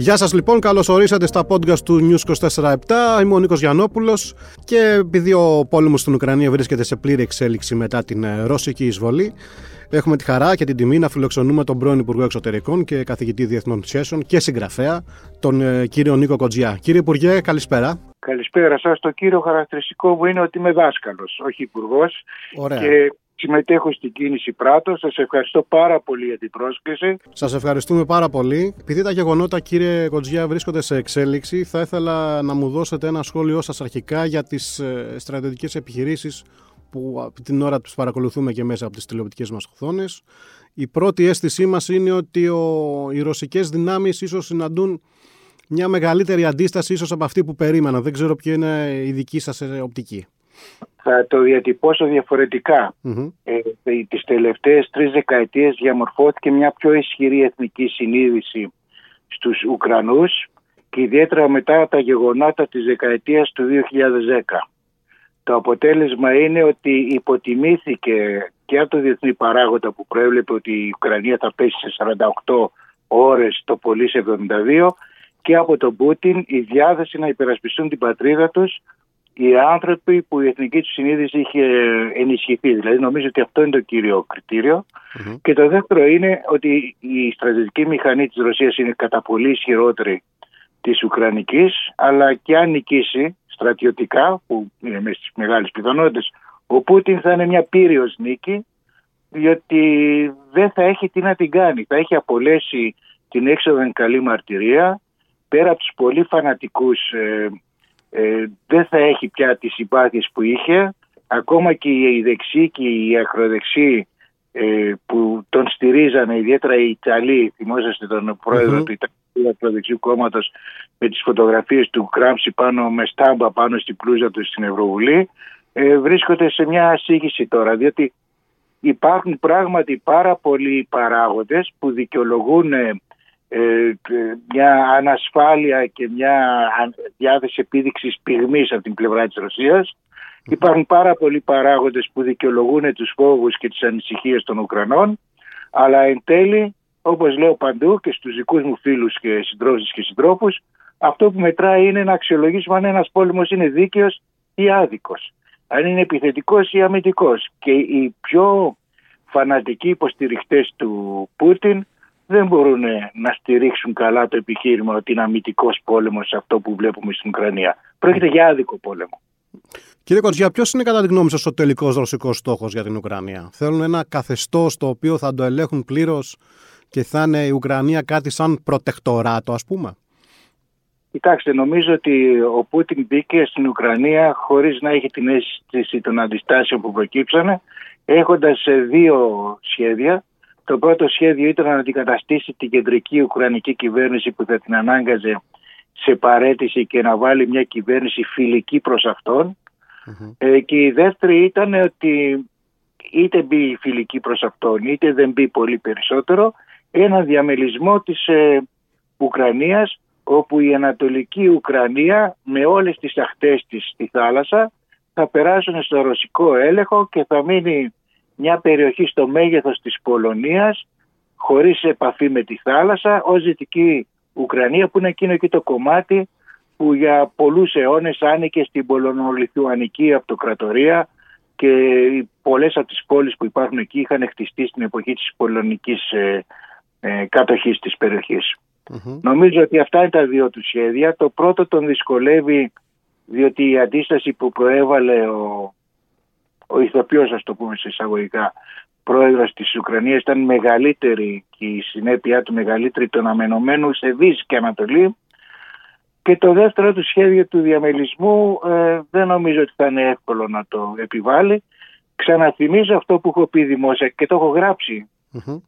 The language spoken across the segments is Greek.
Γεια σας λοιπόν, καλώς ορίσατε στα podcast του News 24-7. Είμαι ο Νίκος Γιαννόπουλος και επειδή ο πόλεμος στην Ουκρανία βρίσκεται σε πλήρη εξέλιξη μετά την ε, ρώσικη εισβολή, έχουμε τη χαρά και την τιμή να φιλοξενούμε τον πρώην Υπουργό Εξωτερικών και καθηγητή Διεθνών Σχέσεων και συγγραφέα, τον ε, κύριο Νίκο Κοντζιά. Κύριε Υπουργέ, καλησπέρα. Καλησπέρα σας. Το κύριο χαρακτηριστικό μου είναι ότι είμαι δάσκαλος, όχι υπουργός. Και συμμετέχω στην κίνηση Πράτος. Σας ευχαριστώ πάρα πολύ για την πρόσκληση. Σας ευχαριστούμε πάρα πολύ. Επειδή τα γεγονότα, κύριε Κοντζιά, βρίσκονται σε εξέλιξη, θα ήθελα να μου δώσετε ένα σχόλιο σας αρχικά για τις ε, στρατιωτικές επιχειρήσεις που την ώρα του παρακολουθούμε και μέσα από τις τηλεοπτικές μας οθόνες. Η πρώτη αίσθησή μας είναι ότι ο, οι ρωσικές δυνάμεις ίσως συναντούν μια μεγαλύτερη αντίσταση ίσως από αυτή που περίμενα. Δεν ξέρω ποια είναι η δική σας ε, οπτική θα το διατυπώσω διαφορετικά. Mm-hmm. Ε, τις τελευταίες τρεις δεκαετίες διαμορφώθηκε μια πιο ισχυρή εθνική συνείδηση στους Ουκρανούς και ιδιαίτερα μετά τα γεγονότα της δεκαετίας του 2010. Το αποτέλεσμα είναι ότι υποτιμήθηκε και από το διεθνή παράγοντα που προέβλεπε ότι η Ουκρανία θα πέσει σε 48 ώρες το πολύς σε 72 και από τον Πούτιν η διάθεση να υπερασπιστούν την πατρίδα τους οι άνθρωποι που η εθνική τους συνείδηση είχε ενισχυθεί. Δηλαδή νομίζω ότι αυτό είναι το κύριο Και το δεύτερο είναι ότι η στρατιωτική μηχανή της Ρωσίας είναι κατά πολύ ισχυρότερη της Ουκρανικής αλλά και αν νικήσει στρατιωτικά που είναι μέσα στις μεγάλες πιθανότητες ο Πούτιν θα είναι μια πύριος νίκη διότι δεν θα έχει τι να την κάνει. Θα έχει απολέσει την έξοδο εν καλή μαρτυρία πέρα από τους πολύ φανατικούς ε, ε, δεν θα έχει πια τις συμπάθειες που είχε. Ακόμα και οι δεξιοί και οι ακροδεξιοί ε, που τον στηρίζανε, ιδιαίτερα οι Ιταλοί, θυμόσαστε τον πρόεδρο mm-hmm. του Ιταλικού Ακροδεξιού Κόμματος με τις φωτογραφίες του Κράμψη πάνω με στάμπα πάνω στην πλούζα του στην Ευρωβουλή, ε, βρίσκονται σε μια σύγχυση τώρα, διότι υπάρχουν πράγματι πάρα πολλοί παράγοντες που δικαιολογούν ε, μια ανασφάλεια και μια διάθεση επίδειξης πυγμής από την πλευρά της Ρωσίας. Υπάρχουν πάρα πολλοί παράγοντες που δικαιολογούν τους φόβους και τις ανησυχίες των Ουκρανών, αλλά εν τέλει, όπως λέω παντού και στους δικούς μου φίλους και συντρόφους και συντρόφους, αυτό που μετράει είναι να αξιολογήσουμε αν ένας πόλεμος είναι δίκαιος ή άδικος, αν είναι επιθετικός ή αμυντικός. Και οι πιο φανατικοί υποστηριχτές του Πούτιν δεν μπορούν να στηρίξουν καλά το επιχείρημα ότι είναι αμυντικός πόλεμος σε αυτό που βλέπουμε στην Ουκρανία. Πρόκειται για άδικο πόλεμο. Κύριε Κοντζιά, ποιος είναι κατά τη γνώμη σας ο τελικός ρωσικός στόχος για την Ουκρανία; Θέλουν ένα καθεστώς το οποίο θα το ελέγχουν πλήρως και θα είναι η Ουκρανία κάτι σαν προτεκτοράτο, ας πούμε; Κοιτάξτε, νομίζω ότι ο Πούτιν μπήκε στην Ουκρανία χωρίς να έχει την αίσθηση των αντιστάσεων που προκύψανε, έχοντας δύο σχέδια. Το πρώτο σχέδιο ήταν να αντικαταστήσει την κεντρική Ουκρανική κυβέρνηση που θα την ανάγκαζε σε παρέτηση και να βάλει μια κυβέρνηση φιλική προς αυτον ε, και η δεύτερη ήταν ότι είτε μπει φιλική προς αυτόν είτε δεν μπει πολύ περισσότερο ένα διαμελισμό της ε, Ουκρανίας όπου η Ανατολική Ουκρανία με όλες τις αχτές της στη θάλασσα θα περάσουν στο ρωσικό έλεγχο και θα μείνει μια περιοχή στο μέγεθος της Πολωνίας χωρίς επαφή με τη θάλασσα ως Δυτική Ουκρανία που είναι εκείνο και το κομμάτι που για πολλούς αιώνες άνοικε στην Πολωνολιθουανική Αυτοκρατορία και πολλές από τις πόλεις που υπάρχουν εκεί είχαν χτιστεί στην εποχή της πολωνικής ε, ε, κατοχής της περιοχης Νομίζω ότι αυτά είναι τα δύο του σχέδια. Το πρώτο τον δυσκολεύει διότι η αντίσταση που προέβαλε ο ο ηθοποιός, ας το πούμε σε εισαγωγικά, πρόεδρος της Ουκρανίας ήταν μεγαλύτερη και η συνέπειά του μεγαλύτερη των αμενωμένων σε Δύση και Ανατολή. Και το δεύτερο του σχέδιο του διαμελισμού ε, δεν νομίζω ότι θα είναι εύκολο να το επιβάλλει. Ξαναθυμίζω αυτό που έχω πει δημόσια και το έχω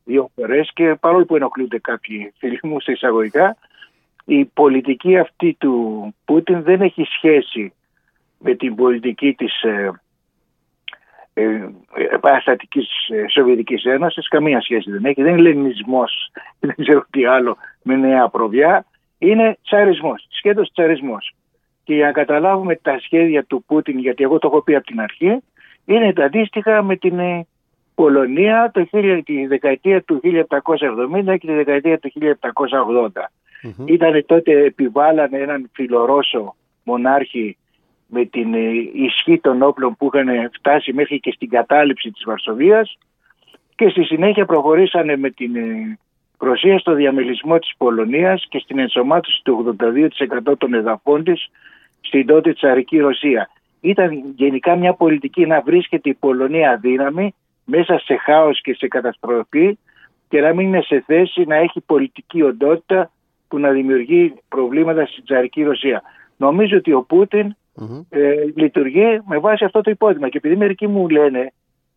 δύο φορές και παρόλο που ενοχλούνται κάποιοι φίλοι μου σε εισαγωγικά, η πολιτική αυτή του Πούτιν δεν έχει σχέση με την πολιτική της ε, ε, επαναστατικής ε, Σοβιετικής Ένωσης καμία σχέση δεν έχει, δεν είναι λενισμός δεν ξέρω τι άλλο με νέα προβιά είναι τσαρισμός, σχέδιος τσαρισμός. Και για να καταλάβουμε τα σχέδια του Πούτιν γιατί εγώ το έχω πει από την αρχή είναι τα αντίστοιχα με την ε, Πολωνία το, τη δεκαετία του 1770 και τη δεκαετία του 1780 Ήταν τότε επιβάλλανε έναν φιλορώσο μονάρχη με την ε, ισχύ των όπλων που είχαν φτάσει μέχρι και στην κατάληψη της Βαρσοβίας και στη συνέχεια προχωρήσανε με την ε, Ρωσία στο διαμελισμό της Πολωνίας και στην ενσωμάτωση του 82% των εδαφών της στην τότε τσαρική Ρωσία. Ήταν γενικά μια πολιτική να βρίσκεται η Πολωνία αδύναμη μέσα σε χάος και σε καταστροφή και να μην είναι σε θέση να έχει πολιτική οντότητα που να δημιουργεί προβλήματα στην τσαρική Ρωσία. Νομίζω ότι ο πουτιν ε, λειτουργεί με βάση αυτό το υπόδειγμα. Και επειδή μερικοί μου λένε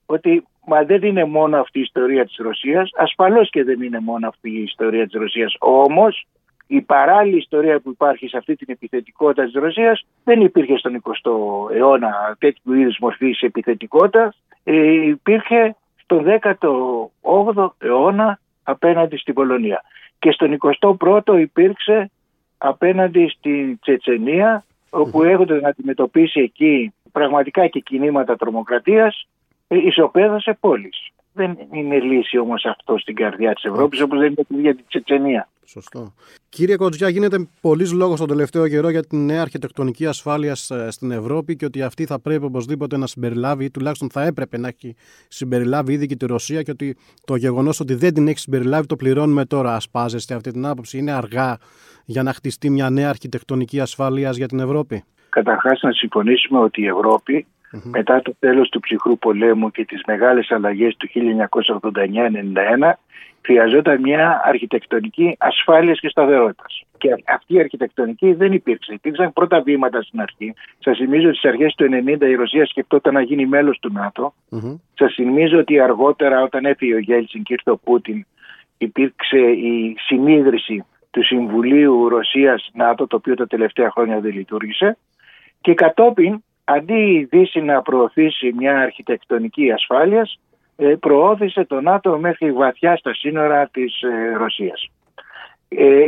ότι μα δεν είναι μόνο αυτή η ιστορία της Ρωσίας, ασφαλώς και δεν είναι μόνο αυτή η ιστορία της Ρωσίας, όμως η παράλληλη ιστορία που υπάρχει σε αυτή την επιθετικότητα της Ρωσίας δεν υπήρχε στον 20ο αιώνα τέτοιου είδους μορφής επιθετικότητας, ε, υπήρχε στον 18ο αιώνα απέναντι στην Πολωνία. Και στον 21ο υπήρξε απέναντι στην Τσετσενία όπου έχονται να αντιμετωπίσει εκεί πραγματικά και κινήματα τρομοκρατίας ε, ισοπαίδωσε πόλεις. Δεν είναι λύση όμως αυτό στην καρδιά της Ευρώπης όπως δεν είναι για την Τσετσενία. Σωστό. Κύριε Κοντζιά, γίνεται πολλής λόγος τον τελευταίο καιρό για την νέα αρχιτεκτονική ασφάλεια ε, στην Ευρώπη και ότι αυτή θα πρέπει οπωσδήποτε να συμπεριλάβει ή τουλάχιστον θα έπρεπε να έχει συμπεριλάβει ήδη και τη Ρωσία και ότι το γεγονός ότι δεν την έχει συμπεριλάβει το πληρώνουμε τώρα. Ασπάζεστε αυτή την άποψη. Είναι αργά για να χτιστεί μια νέα αρχιτεκτονική ασφάλειας για την Ευρώπη. Καταρχάς, να συμφωνήσουμε ότι η Ευρώπη μετά το τέλος του ψυχρού πολέμου και τις μεγάλες αλλαγές του 1989-91 χρειαζόταν μια αρχιτεκτονική ασφάλειας και σταθερότητας. Και αυτή η αρχιτεκτονική δεν υπήρξε. Υπήρξαν πρώτα βήματα στην αρχή. Σας θυμίζω ότι στις αρχές του 1990 η Ρωσία σκεφτόταν να γίνει μέλος του ΝΑΤΟ. Mm-hmm. Σας θυμίζω ότι αργότερα, όταν έφυγε ο Γέλτσιν και ήρθε ο Πούτιν, υπήρξε η συνείδρυση του Συμβουλίου Ρωσία-ΝΑΤΟ, το οποίο τα τελευταία χρόνια δεν λειτουργήσε. Και κατόπιν αντί η Δύση να προωθήσει μια αρχιτεκτονική ασφάλειας, ε, προώθησε το ΝΑΤΟ μέχρι βαθιά στα σύνορα της ε, Ρωσίας. Ε,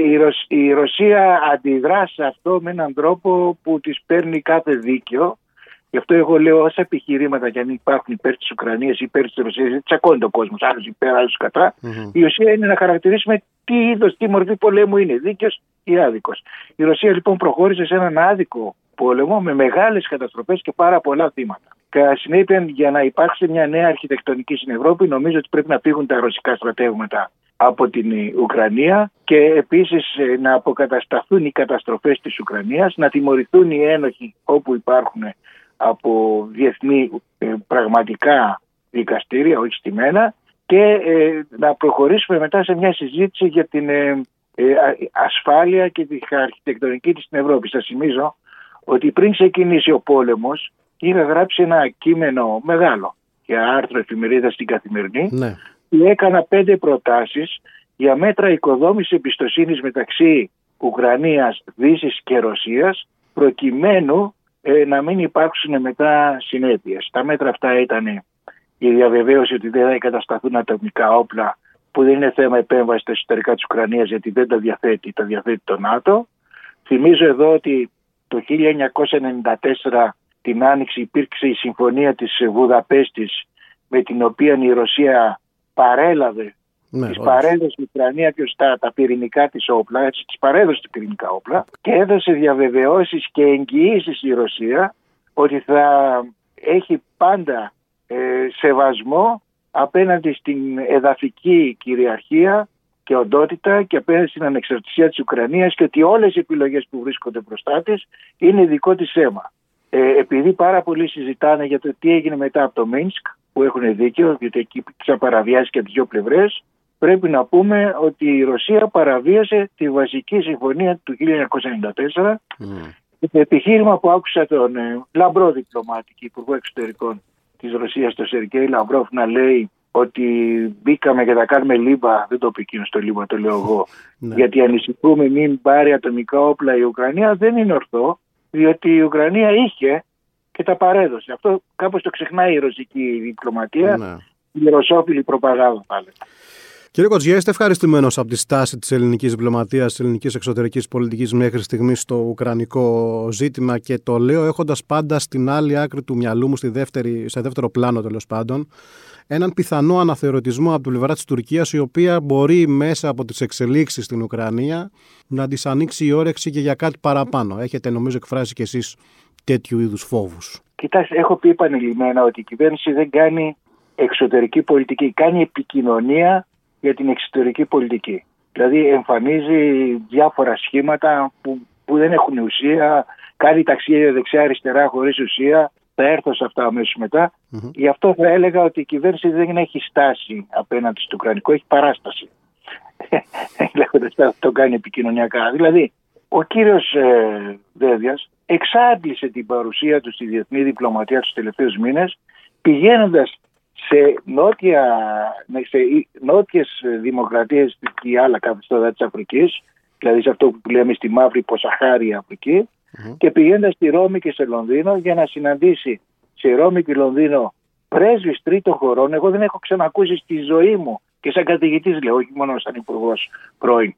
η Ρωσία αντιδρά σε αυτό με έναν τρόπο που της παίρνει κάθε δίκιο. Γι' αυτό εγώ λέω όσα επιχειρήματα για αν υπάρχουν υπέρ της Ουκρανίας, υπέρ της Ρωσίας, τσακώνει ο κόσμος, άλλος υπέρ, άλλος κατά. Η ουσία είναι να χαρακτηρίσουμε τι είδος, τι μορφή πολέμου είναι, δίκαιος ή άδικος. Η Ρωσία λοιπόν προχώρησε σε έναν άδικο πόλεμο με μεγάλες καταστροφές και πάρα πολλά θύματα. Κατά συνέπεια, για να υπάρξει μια νέα αρχιτεκτονική στην Ευρώπη, νομίζω ότι πρέπει να φύγουν τα ρωσικά στρατεύματα από την Ουκρανία και επίσης ε, να αποκατασταθούν οι καταστροφές της Ουκρανίας, να τιμωρηθούν οι ένοχοι όπου υπάρχουν από διεθνή ε, πραγματικά δικαστήρια, όχι στημένα, και ε, να προχωρήσουμε μετά σε μια συζήτηση για την ασφάλεια και την αρχιτεκτονική της στην Ευρώπη. Σας θυμίζω ότι πριν ξεκινήσει ο πόλεμος είχα γράψει ένα κείμενο μεγάλο για άρθρο εφημερίδας στην Καθημερινή ναι. και έκανα πέντε προτάσεις για μέτρα οικοδόμησης εμπιστοσύνης μεταξύ Ουκρανίας, Δύσης και Ρωσίας προκειμένου ε, να μην υπάρξουν μετά συνέπειες. Τα μέτρα αυτά ήταν η διαβεβαίωση ότι δεν θα εγκατασταθούν ατομικά όπλα που δεν είναι θέμα επέμβασης στα εσωτερικά της Ουκρανίας γιατί δεν τα διαθέτει, τα διαθέτει το ΝΑΤΟ. Θυμίζω εδώ ότι το 1994 την Άνοιξη υπήρξε η συμφωνία της Βουδαπέστης με την οποία η Ρωσία παρέλαβε ναι, της παρέδωσε η Ουκρανίας και τα, τα πυρηνικά της όπλα, έτσι της παρέδωσε τα πυρηνικά όπλα και έδωσε διαβεβαιώσεις και εγγυήσεις η Ρωσία ότι θα έχει πάντα ε, σεβασμό απέναντι στην εδαφική κυριαρχία και οντότητα και απέναντι στην ανεξαρτησία της Ουκρανίας και ότι όλες οι επιλογές που βρίσκονται μπροστά της είναι δικό της αίμα. Ε, επειδή πάρα πολλοί συζητάνε για το τι έγινε μετά από το Μίνσκ, που έχουν δίκιο, γιατί εκεί υπήρξε παραβίαση και από τις δύο πλευρές, πρέπει να πούμε ότι η Ρωσία παραβίασε τη βασική συμφωνία του 1994. Mm. Το επιχείρημα που άκουσα τον ε, λαμπρό διπλωμάτη και υπουργό εξωτερικών της Ρωσίας, τον Σεργκέι Λαβρόφ, να λέει ότι μπήκαμε και θα κάνουμε λίμπα, δεν το είπε εκείνος το λίμπα, το λέω εγώ, ναι. γιατί ανησυχούμε μην πάρει ατομικά όπλα η Ουκρανία, δεν είναι ορθό, διότι η Ουκρανία είχε και τα παρέδωσε. Αυτό κάπως το ξεχνάει η ρωσική διπλωματία, ναι. η ρωσόφιλη προπαγάνδα πάλι. Κύριε Κοτζιά, είστε ευχαριστημένος από τη στάση της ελληνικής διπλωματίας, της ελληνικής εξωτερικής πολιτικής μέχρι στιγμής στο ουκρανικό ζήτημα; Και το λέω έχοντας πάντα στην άλλη άκρη του μυαλού μου, στη δεύτερη, σε δεύτερο πλάνο τέλος πάντων, έναν πιθανό αναθεωρητισμό από την πλευρά της Τουρκίας, η οποία μπορεί μέσα από τις εξελίξεις στην Ουκρανία να της ανοίξει η όρεξη και για κάτι παραπάνω. Έχετε νομίζω εκφράσει κι εσείς τέτοιου είδους φόβους. Κοιτάξτε, έχω πει επανειλημμένα ότι η κυβέρνηση δεν κάνει εξωτερική πολιτική, κάνει επικοινωνία για την εξωτερική πολιτική. Δηλαδή εμφανίζει διάφορα σχήματα που, που δεν έχουν ουσία, κάνει ταξίδια δεξιά-αριστερά χωρίς ουσία. Θα έρθω σε αυτά αμέσως μετά. Mm-hmm. Γι' αυτό θα έλεγα ότι η κυβέρνηση δεν έχει στάση απέναντι στο Ουκρανικό, έχει παράσταση. Λέγοντας θα το κάνει επικοινωνιακά. Δηλαδή, ο κύριος ε, Δέδιας εξάντλησε την παρουσία του στη διεθνή διπλωματία τους τελευταίους μήνες, πηγαίνοντας σε, νότια, σε νότιες δημοκρατίες και άλλα καθεστώτα της Αφρικής, δηλαδή σε αυτό που λέμε στη μαύρη ποσαχάρια και πηγαίνοντας στη Ρώμη και σε Λονδίνο για να συναντήσει σε Ρώμη και Λονδίνο πρέσβεις τρίτων χωρών. Εγώ δεν έχω ξανακούσει στη ζωή μου και σαν καθηγητής λέω, όχι μόνο σαν υπουργός πρώην,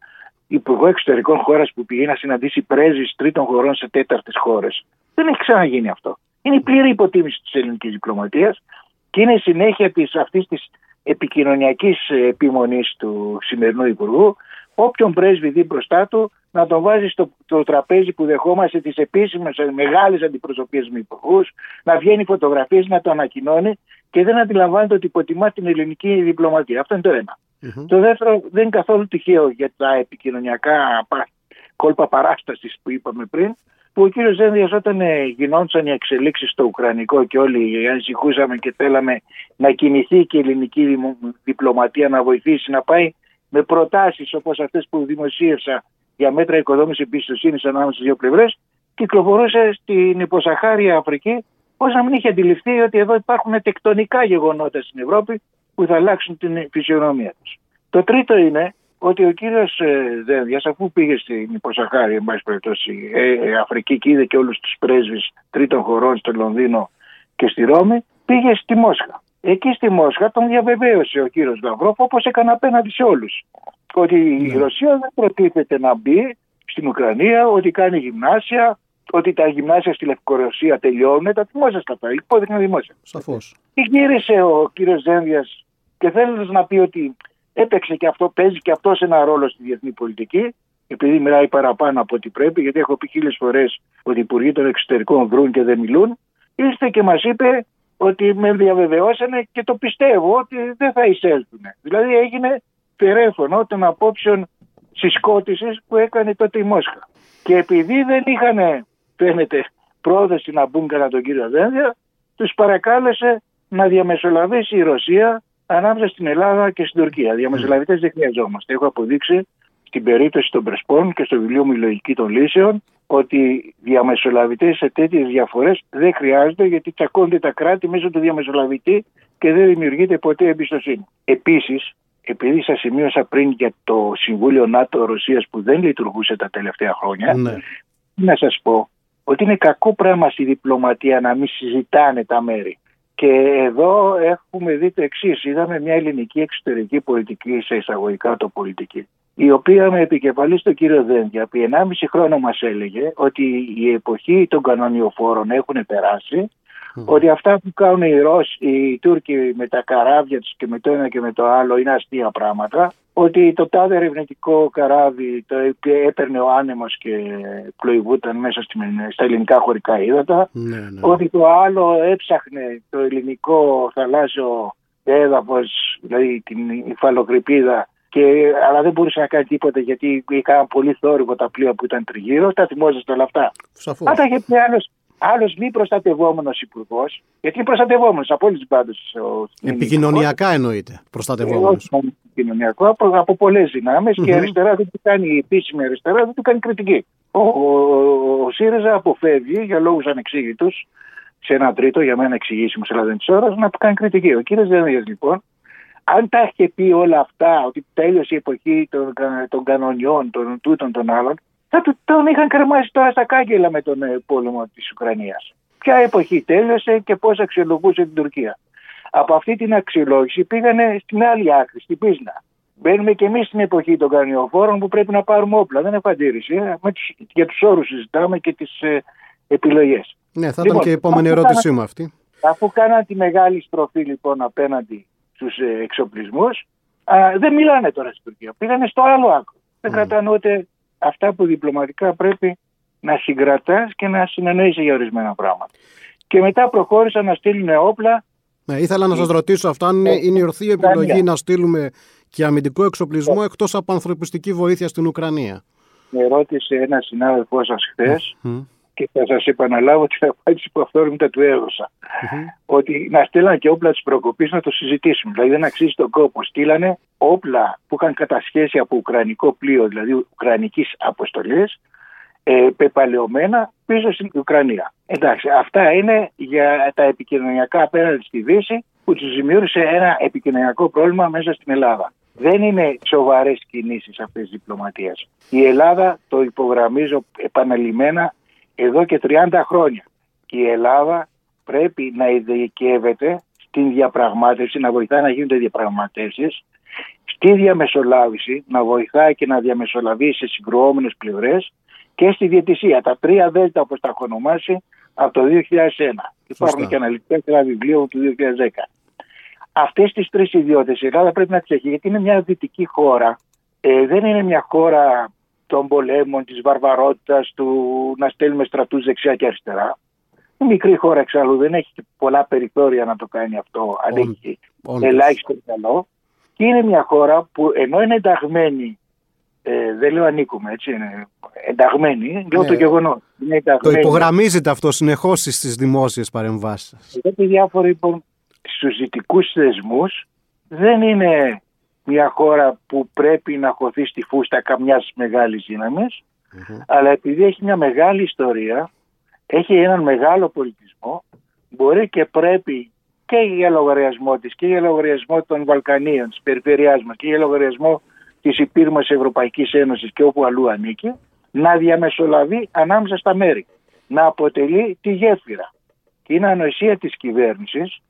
υπουργό εξωτερικών χώρας που πηγαίνει να συναντήσει πρέσβεις τρίτων χωρών σε τέταρτες χώρες. Δεν έχει ξαναγίνει αυτό. Είναι η πλήρη υποτίμηση της ελληνικής διπλωματίας και είναι συνέχεια της, αυτής της επικοινωνιακής επιμονής του σημερινού Υπουργού όποιον πρέσβη δει μπροστά του να τον βάζεις στο το τραπέζι που δεχόμαστε τις επίσημες μεγάλες αντιπροσωπείες με υπουργούς, να βγαίνει φωτογραφίες, να το ανακοινώνει και δεν αντιλαμβάνεται ότι υποτιμά την ελληνική διπλωματία. Αυτό είναι το ενα Το δεύτερο δεν είναι καθόλου τυχαίο για τα επικοινωνιακά κόλπα παράστασης που είπαμε πριν που ο κύριος Ζένδιας όταν ε, γινόντουσαν οι εξελίξεις στο Ουκρανικό και όλοι ανησυχούσαμε και θέλαμε να κινηθεί και η ελληνική διπλωματία να βοηθήσει να πάει με προτάσεις όπως αυτές που δημοσίευσα για μέτρα οικοδόμησης εμπιστοσύνης ανάμεσα στις δύο πλευρές κυκλοφορούσε στην υποσαχάρια Αφρική ώστε να μην είχε αντιληφθεί ότι εδώ υπάρχουν τεκτονικά γεγονότα στην Ευρώπη που θα αλλάξουν την φυσιονομία τους. Το τρίτο είναι ότι ο κύριος ε, Δένδιας, αφού πήγε στην υποσαχάρη, εν πάση περιπτώσει, ε, ε, Αφρική και είδε και όλους τους πρέσβεις τρίτων χωρών στο Λονδίνο και στη Ρώμη, πήγε στη Μόσχα. Εκεί στη Μόσχα τον διαβεβαίωσε ο κύριος Λαυρόφ, όπως έκανε απέναντι σε όλους. Ότι η ναι. Ρωσία δεν προτίθεται να μπει στην Ουκρανία, ότι κάνει γυμνάσια, ότι τα γυμνάσια στη Λευκορωσία τελειώνουν. Τα θυμόσαστε αυτά. Υπόδειχνε δημόσια. Σαφώς. Και γύρισε ο κύριος Δένδια και θέλει να πει ότι έπαιξε και αυτό, παίζει και αυτό ένα ρόλο στη διεθνή πολιτική, επειδή μιλάει παραπάνω από ό,τι πρέπει, γιατί έχω πει χίλιες φορές ότι οι υπουργοί των εξωτερικών βρουν και δεν μιλούν. Ήρθε και μας είπε ότι με διαβεβαιώσανε και το πιστεύω ότι δεν θα εισέλθουν. Δηλαδή έγινε περέφωνο των απόψεων συσκότησης που έκανε τότε η Μόσχα. Και επειδή δεν είχαν, φαίνεται, πρόθεση να μπουν κατά τον κύριο Δένδια, τους παρακάλεσε να διαμεσολαβήσει η Ρωσία ανάμεσα στην Ελλάδα και στην Τουρκία. Διαμεσολαβητές δεν χρειαζόμαστε. Έχω αποδείξει στην περίπτωση των Πρεσπών και στο βιβλίο μου Η Λογική των Λύσεων ότι διαμεσολαβητές σε τέτοιες διαφορές δεν χρειάζονται γιατί τσακώνται τα κράτη μέσω του διαμεσολαβητή και δεν δημιουργείται ποτέ εμπιστοσύνη. Επίσης, επειδή σας σημείωσα πριν για το Συμβούλιο ΝΑΤΟ-Ρωσία που δεν λειτουργούσε τα τελευταία χρόνια, ναι. να σας πω ότι είναι κακό πράγμα στη διπλωματία να μην συζητάνε τα μέρη. Και εδώ έχουμε δει το εξής. Είδαμε μια ελληνική εξωτερική πολιτική, σε εισαγωγικά το πολιτική, η οποία με επικεφαλής στον κύριο Δένδια, επί 1,5 χρόνο μας έλεγε ότι η εποχή των κανονιοφόρων έχουν περάσει ότι αυτά που κάνουν οι Ρώσοι, οι Τούρκοι με τα καράβια τους και με το ένα και με το άλλο είναι αστεία πράγματα. Ότι το τάδε ερευνητικό καράβι το έπαιρνε ο άνεμος και πλοηγούταν μέσα στα ελληνικά χωρικά ύδατα. Ναι, ναι. Ότι το άλλο έψαχνε το ελληνικό θαλάσσιο έδαφος, δηλαδή την υφαλοκρηπίδα και, αλλά δεν μπορούσε να κάνει τίποτα γιατί είχαν πολύ θόρυβο τα πλοία που ήταν τριγύρω. Τα θυμόσαστε όλα αυτά. Σαφώς. Αν τα είχε πει άλλος άλλος μη προστατευόμενος υπουργός, γιατί είναι προστατευόμενος από όλε τι πάντες. Επικοινωνιακά εννοείται προστατευόμενος. Επικοινωνιακό από, από πολλές δυνάμεις mm-hmm. και αριστερά δεν του κάνει, η επίσημη αριστερά δεν του κάνει κριτική. Ο, ο, ο ΣΥΡΙΖΑ αποφεύγει για λόγους ανεξήγητους σε ένα τρίτο, για μένα εξηγήσιμος σε Ελλάδα της ώρας, να του κάνει κριτική. Ο κύριος Δένδια λοιπόν, αν τα είχε πει όλα αυτά, ότι τέλειωσε η εποχή των, των κανονιών, των τούτων των άλλων, θα τον είχαν κρεμάσει τώρα στα κάγκελα με τον ε, πόλεμο της Ουκρανίας. Ποια εποχή τέλειωσε και πώς αξιολογούσε την Τουρκία. Από αυτή την αξιολόγηση πήγανε στην άλλη άκρη, στην Πίσνα. Μπαίνουμε και εμείς στην εποχή των καρνιοφόρων που πρέπει να πάρουμε όπλα. Δεν έχω αντίρρηση. Ε. Για τους όρους συζητάμε και τις ε, επιλογές. Ναι, θα ήταν λοιπόν, και η επόμενη ερώτησή μου αυτή. Αφού κάναν τη μεγάλη στροφή λοιπόν απέναντι στους ε, εξοπλισμούς δεν μιλάνε τώρα στην Τουρκία. Πήγανε στο άλλο άκρο. Δεν κρατάνε ούτε αυτά που διπλωματικά πρέπει να συγκρατάς και να συνεννοείσαι για ορισμένα πράγματα. Και μετά προχώρησαν να στείλουν όπλα. Ναι, ήθελα να σας ρωτήσω αυτό, αν είναι, είναι η ορθή επιλογή να στείλουμε και αμυντικό εξοπλισμό ναι. εκτός από ανθρωπιστική βοήθεια στην Ουκρανία; Με ρώτησε ένα συνάδελφός σας χθες και θα σας επαναλάβω την απάντηση που αυθόρμητα του έδωσα. Ότι να στείλανε και όπλα της προκοπής να το συζητήσουμε. Δηλαδή δεν αξίζει τον κόπο. Στείλανε όπλα που είχαν κατασχέσει από ουκρανικό πλοίο, δηλαδή ουκρανικής αποστολής, ε, πεπαλαιωμένα πίσω στην Ουκρανία. Εντάξει, αυτά είναι για τα επικοινωνιακά απέναντι στη Δύση που τους δημιούργησε ένα επικοινωνιακό πρόβλημα μέσα στην Ελλάδα. Δεν είναι σοβαρές κινήσεις αυτές τη διπλωματία. Η Ελλάδα, το υπογραμμίζω επαναλημμένα, εδώ και 30 χρόνια. Η Ελλάδα πρέπει να ειδικεύεται στην διαπραγμάτευση, να βοηθάει να γίνονται διαπραγματεύσεις, στη διαμεσολάβηση, να βοηθάει και να διαμεσολαβεί σε συγκρουόμενες πλευρές και στη διαιτησία. Τα τρία δέλτα, όπως τα έχω ονομάσει, από το 2001. Υπάρχουν και αναλυτικά σε ένα βιβλίο του 2010. Αυτές τις τρεις ιδιότητες η Ελλάδα πρέπει να τις έχει, γιατί είναι μια δυτική χώρα. Ε, δεν είναι μια χώρα των πολέμων, της βαρβαρότητας, του να στέλνουμε στρατούς δεξιά και αριστερά. Είναι μικρή χώρα εξάλλου, δεν έχει πολλά περιθώρια να το κάνει αυτό, αν έχει ελάχιστο καλό. Και είναι μια χώρα που ενώ είναι ενταγμένη, ε, δεν λέω ανήκουμε, έτσι είναι, ενταγμένη, λέω το ναι. γεγονό. Το υπογραμμίζεται αυτό συνεχώς στις δημόσιες παρεμβάσεις. Γιατί διάφοροι λοιπόν, στους δυτικούς θεσμούς δεν είναι μια χώρα που πρέπει να χωθεί στη φούστα καμιάς μεγάλης αλλά επειδή έχει μια μεγάλη ιστορία, έχει έναν μεγάλο πολιτισμό, μπορεί και πρέπει και για λογαριασμό της και για λογαριασμό των Βαλκανίων, της περιφερειάς μας και για λογαριασμό της υπήρμας Ευρωπαϊκής Ένωσης και όπου αλλού ανήκει, να διαμεσολαβεί ανάμεσα στα μέρη, να αποτελεί τη γέφυρα. Και είναι ανοησία της κυβέρνησης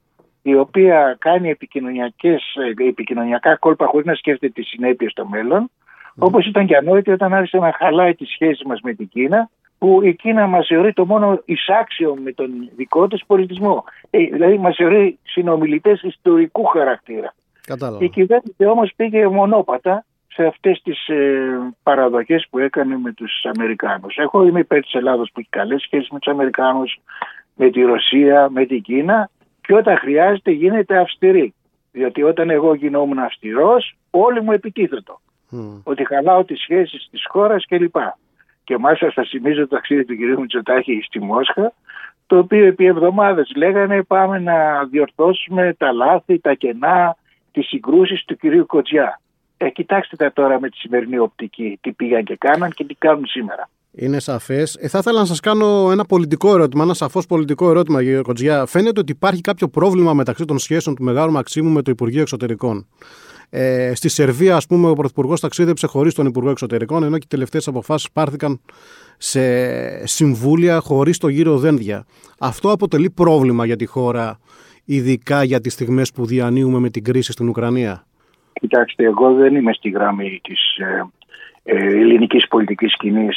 η οποία κάνει επικοινωνιακές, ε, επικοινωνιακά κόλπα χωρίς να σκέφτεται τις συνέπειες στο μέλλον, mm. όπως ήταν και ανόητη όταν άρχισε να χαλάει τις σχέσεις μας με την Κίνα, που η Κίνα μας θεωρεί το μόνο εισάξιο με τον δικό της πολιτισμό. Ε, δηλαδή μας θεωρεί συνομιλητές ιστορικού χαρακτήρα. Κατάλαβα. Η κυβέρνηση όμως πήγε μονόπατα σε αυτές τις ε, παραδοχές που έκανε με τους Αμερικάνους. Εγώ είμαι υπέρ της Ελλάδος που έχει καλές σχέσεις με τους Αμερικάνους, με τη Ρωσία, με την Κίνα και όταν χρειάζεται γίνεται αυστηρή. Διότι όταν εγώ γινόμουν αυστηρός όλοι μου επιτίθετο. Mm. Ότι χαλάω τις σχέσεις της χώρας κλπ. Και μάλιστα θα θυμίζω το ταξίδι του κυρίου Μητσοτάκη στη Μόσχα το οποίο επί εβδομάδες λέγανε πάμε να διορθώσουμε τα λάθη, τα κενά, τις συγκρούσεις του κυρίου Κοτζιά. Ε, κοιτάξτε τα τώρα με τη σημερινή οπτική, τι πήγαν και κάναν και τι κάνουν σήμερα. Είναι σαφές. Ε, θα ήθελα να σας κάνω ένα πολιτικό ερώτημα, ένα σαφώς πολιτικό ερώτημα, κύριε Κοτζιά. Φαίνεται ότι υπάρχει κάποιο πρόβλημα μεταξύ των σχέσεων του Μεγάλου Μαξίμου με το Υπουργείο Εξωτερικών. Ε, στη Σερβία, ας πούμε, ο Πρωθυπουργός ταξίδεψε χωρίς τον Υπουργό Εξωτερικών, ενώ και οι τελευταίες αποφάσεις πάρθηκαν σε συμβούλια χωρίς το γύρο δένδια. Αυτό αποτελεί πρόβλημα για τη χώρα, ειδικά για τις στιγμές που διανύουμε με την κρίση στην Ουκρανία; Κοιτάξτε, εγώ δεν είμαι στη γραμμή της ε, ε, ελληνικής πολιτικής κοινή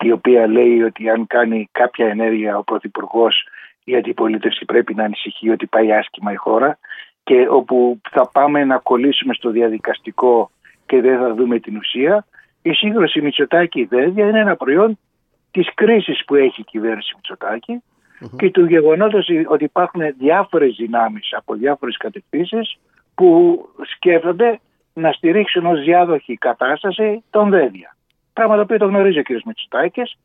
η οποία λέει ότι αν κάνει κάποια ενέργεια ο Πρωθυπουργός η αντιπολίτευση πρέπει να ανησυχεί ότι πάει άσχημα η χώρα και όπου θα πάμε να κολλήσουμε στο διαδικαστικό και δεν θα δούμε την ουσία. Η σύγκρουση Μητσοτάκη Δέδια είναι ένα προϊόν της κρίσης που έχει η κυβέρνηση και του γεγονότος ότι υπάρχουν διάφορες δυνάμεις από διάφορες κατευθύνσεις που σκέφτονται να στηρίξουν ως διάδοχη κατάσταση τον Δέδια. Πράγμα το οποίο το γνωρίζει ο κ. Μητσοτάκης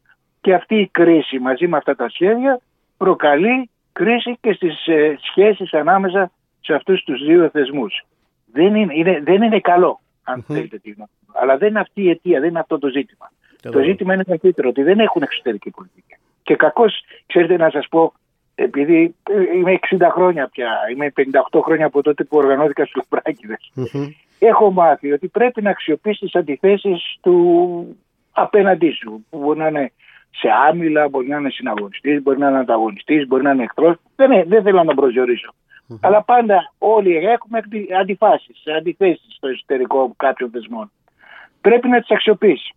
και αυτή η κρίση μαζί με αυτά τα σχέδια προκαλεί κρίση και στις ε, σχέσεις ανάμεσα σε αυτούς τους δύο θεσμούς. Δεν είναι, είναι δεν είναι καλό, αν mm-hmm. θέλετε τι Αλλά δεν είναι αυτή η αιτία, δεν είναι αυτό το ζήτημα. Το ζήτημα είναι μεγαλύτερο, ότι δεν έχουν εξωτερική πολιτική. Και κακώς, ξέρετε να σας πω, επειδή είμαι 60 χρόνια πια, είμαι 58 χρόνια από τότε που οργανώθηκα στους Λαμπράκηδες, έχω μάθει ότι πρέπει να αξιοποιήσει τις αντιθέσεις του απέναντί σου, που μπορεί να είναι σε άμυλα, μπορεί να είναι συναγωνιστής, μπορεί να είναι ανταγωνιστής, μπορεί να είναι εχθρός. Δεν, δεν θέλω να τον προσδιορίσω. Αλλά πάντα όλοι έχουμε αντιφάσεις, αντιθέσεις στο εσωτερικό κάποιων θεσμών. Πρέπει να τις αξιοποιήσει.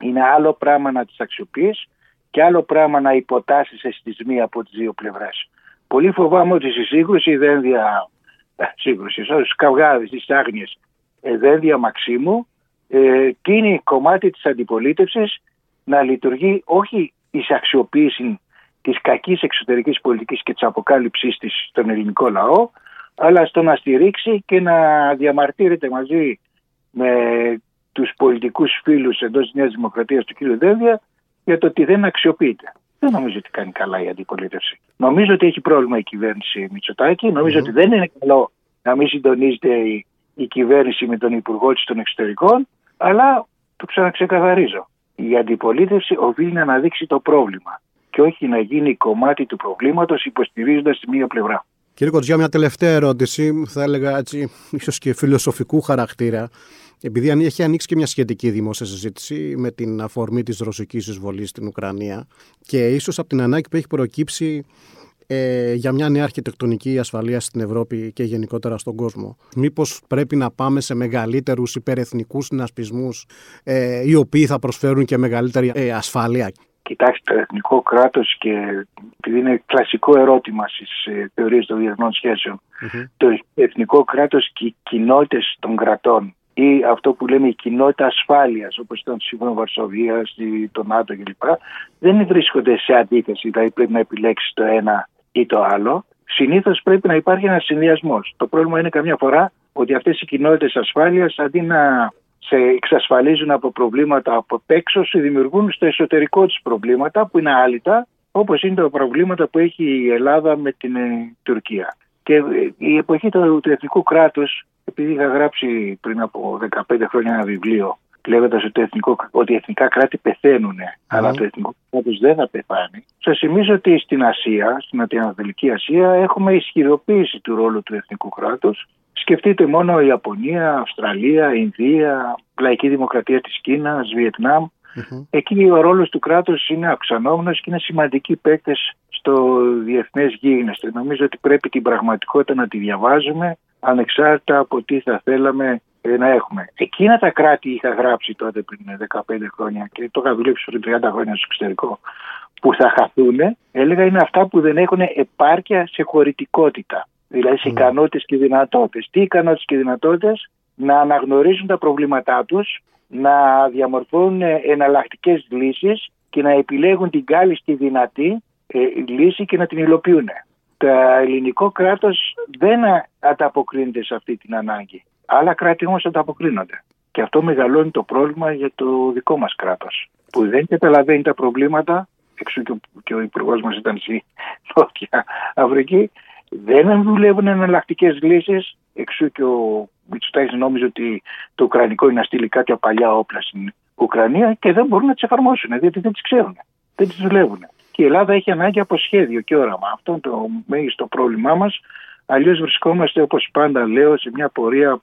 Είναι άλλο πράγμα να τις αξιοποιήσει και άλλο πράγμα να υποτάσεις αισθησμοί από τις δύο πλευρές. Πολύ φοβάμαι ότι στη σύγκρουση δεν δια σύγκρουση, στου καυγάδες, στις άγνοιες δένδια Μαξίμου, ε, και είναι κομμάτι της αντιπολίτευσης να λειτουργεί όχι εις αξιοποίηση της κακής εξωτερικής πολιτικής και της αποκάλυψής της στον ελληνικό λαό, αλλά στο να στηρίξει και να διαμαρτύρεται μαζί με τους πολιτικούς φίλους εντός της Νέας Δημοκρατίας του κ. Δένδια για το ότι δεν αξιοποιείται. Δεν νομίζω ότι κάνει καλά η αντιπολίτευση. Νομίζω ότι έχει πρόβλημα η κυβέρνηση Μητσοτάκη. ότι δεν είναι καλό να μην συντονίζεται η, η κυβέρνηση με τον Υπουργό της των Εξωτερικών. Αλλά το ξαναξεκαθαρίζω. Η αντιπολίτευση οφείλει να αναδείξει το πρόβλημα και όχι να γίνει κομμάτι του προβλήματος υποστηρίζοντας τη μία πλευρά. Κύριε Κοτζιά, μια τελευταία ερώτηση, θα έλεγα έτσι, ίσως και φιλοσοφικού χαρακτήρα. Επειδή έχει ανοίξει και μια σχετική δημόσια συζήτηση με την αφορμή της ρωσικής εισβολής στην Ουκρανία και ίσως από την ανάγκη που έχει προκύψει ε, για μια νέα αρχιτεκτονική ασφαλείας στην Ευρώπη και γενικότερα στον κόσμο. Μήπως πρέπει να πάμε σε μεγαλύτερους υπερεθνικούς συνασπισμούς ε, οι οποίοι θα προσφέρουν και μεγαλύτερη ε, ασφάλεια; Κοιτάξτε, το εθνικό κράτος και επειδή είναι κλασικό ερώτημα στις ε, θεωρίες των διεθνών το εθνικό κράτος και οι κοινότητες των κρατών ή αυτό που λέμε η κοινότητα ασφάλειας, όπως ήταν το Σύμφωνο Βαρσοβίας, το ΝΑΤΟ κλπ., δεν βρίσκονται σε αντίθεση, δηλαδή πρέπει να επιλέξεις το ένα ή το άλλο. Συνήθως πρέπει να υπάρχει ένας συνδυασμός. Το πρόβλημα είναι καμιά φορά ότι αυτές οι κοινότητες ασφάλειας αντί να σε εξασφαλίζουν από προβλήματα από έξω, σε δημιουργούν στο εσωτερικό τους προβλήματα που είναι άλυτα, όπως είναι τα προβλήματα που έχει η Ελλάδα με την ε, Τουρκία. Και ε, η εποχή του, του εθνικού κράτους, επειδή είχα γράψει πριν από 15 χρόνια ένα βιβλίο λέγοντας ότι, εθνικό, ότι οι εθνικά κράτη πεθαίνουν, αλλά το εθνικό κράτος δεν θα πεθάνει. Σας θυμίζω ότι στην Ασία, στην Ανατολική Ασία, έχουμε ισχυροποίηση του ρόλου του εθνικού κράτους. Σκεφτείτε μόνο η Ιαπωνία, Αυστραλία, Ινδία, Λαϊκή Δημοκρατία της Κίνας, Βιετνάμ. Εκεί ο ρόλος του κράτους είναι αυξανόμενος και είναι σημαντικοί παίκτες στο διεθνές γίγνεσθε. Νομίζω ότι πρέπει την πραγματικότητα να τη διαβάζουμε ανεξάρτητα από τι θα θέλαμε ε, να έχουμε. Εκείνα τα κράτη είχα γράψει τότε πριν 15 χρόνια και το είχα δουλέψει πριν 30 χρόνια στο εξωτερικό που θα χαθούν, έλεγα είναι αυτά που δεν έχουν επάρκεια σε χωρητικότητα. Δηλαδή σε mm. ικανότητες και δυνατότητες. Τι ικανότητες και δυνατότητες, να αναγνωρίζουν τα προβλήματά τους, να διαμορφώνουν εναλλακτικές λύσεις και να επιλέγουν την κάλλιστη δυνατή ε, λύση και να την υλοποιούν. Το ελληνικό κράτος δεν ανταποκρίνεται σε αυτή την ανάγκη. Άλλα κράτη όμως ανταποκρίνονται. Και αυτό μεγαλώνει το πρόβλημα για το δικό μας κράτος. Που δεν καταλαβαίνει τα προβλήματα, εξού και ο υπουργός μας ήταν στη Νότια Αφρική, δεν δουλεύουν εναλλακτικές λύσεις. Εξού και ο Μητσουτάκη νόμιζε ότι το Ουκρανικό είναι να στείλει κάποια παλιά όπλα στην Ουκρανία και δεν μπορούν να τις εφαρμόσουν, διότι δεν τις ξέρουν. Δεν τις δουλεύουν και η Ελλάδα έχει ανάγκη από σχέδιο και όραμα. Αυτό είναι το μέγιστο πρόβλημά μας. Αλλιώς βρισκόμαστε, όπως πάντα λέω, σε μια πορεία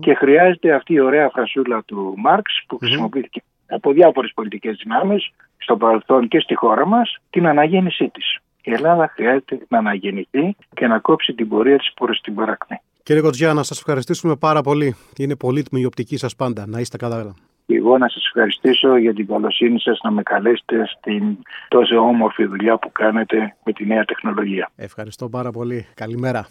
και χρειάζεται αυτή η ωραία φρασούλα του Μάρξ που χρησιμοποιήθηκε από διάφορες πολιτικές δυνάμεις στο παρελθόν και στη χώρα μας, την αναγέννησή της. Η Ελλάδα χρειάζεται να αναγεννηθεί και να κόψει την πορεία της προς την παρακμή. Κύριε Κοτζιά, να σας ευχαριστήσουμε πάρα πολύ. Είναι πολύτιμη η οπτική σας πάντα. Να είστε καλά εγώ να σας ευχαριστήσω για την καλοσύνη σας να με καλέσετε στην τόσο όμορφη δουλειά που κάνετε με τη νέα τεχνολογία. Ευχαριστώ πάρα πολύ. Καλημέρα.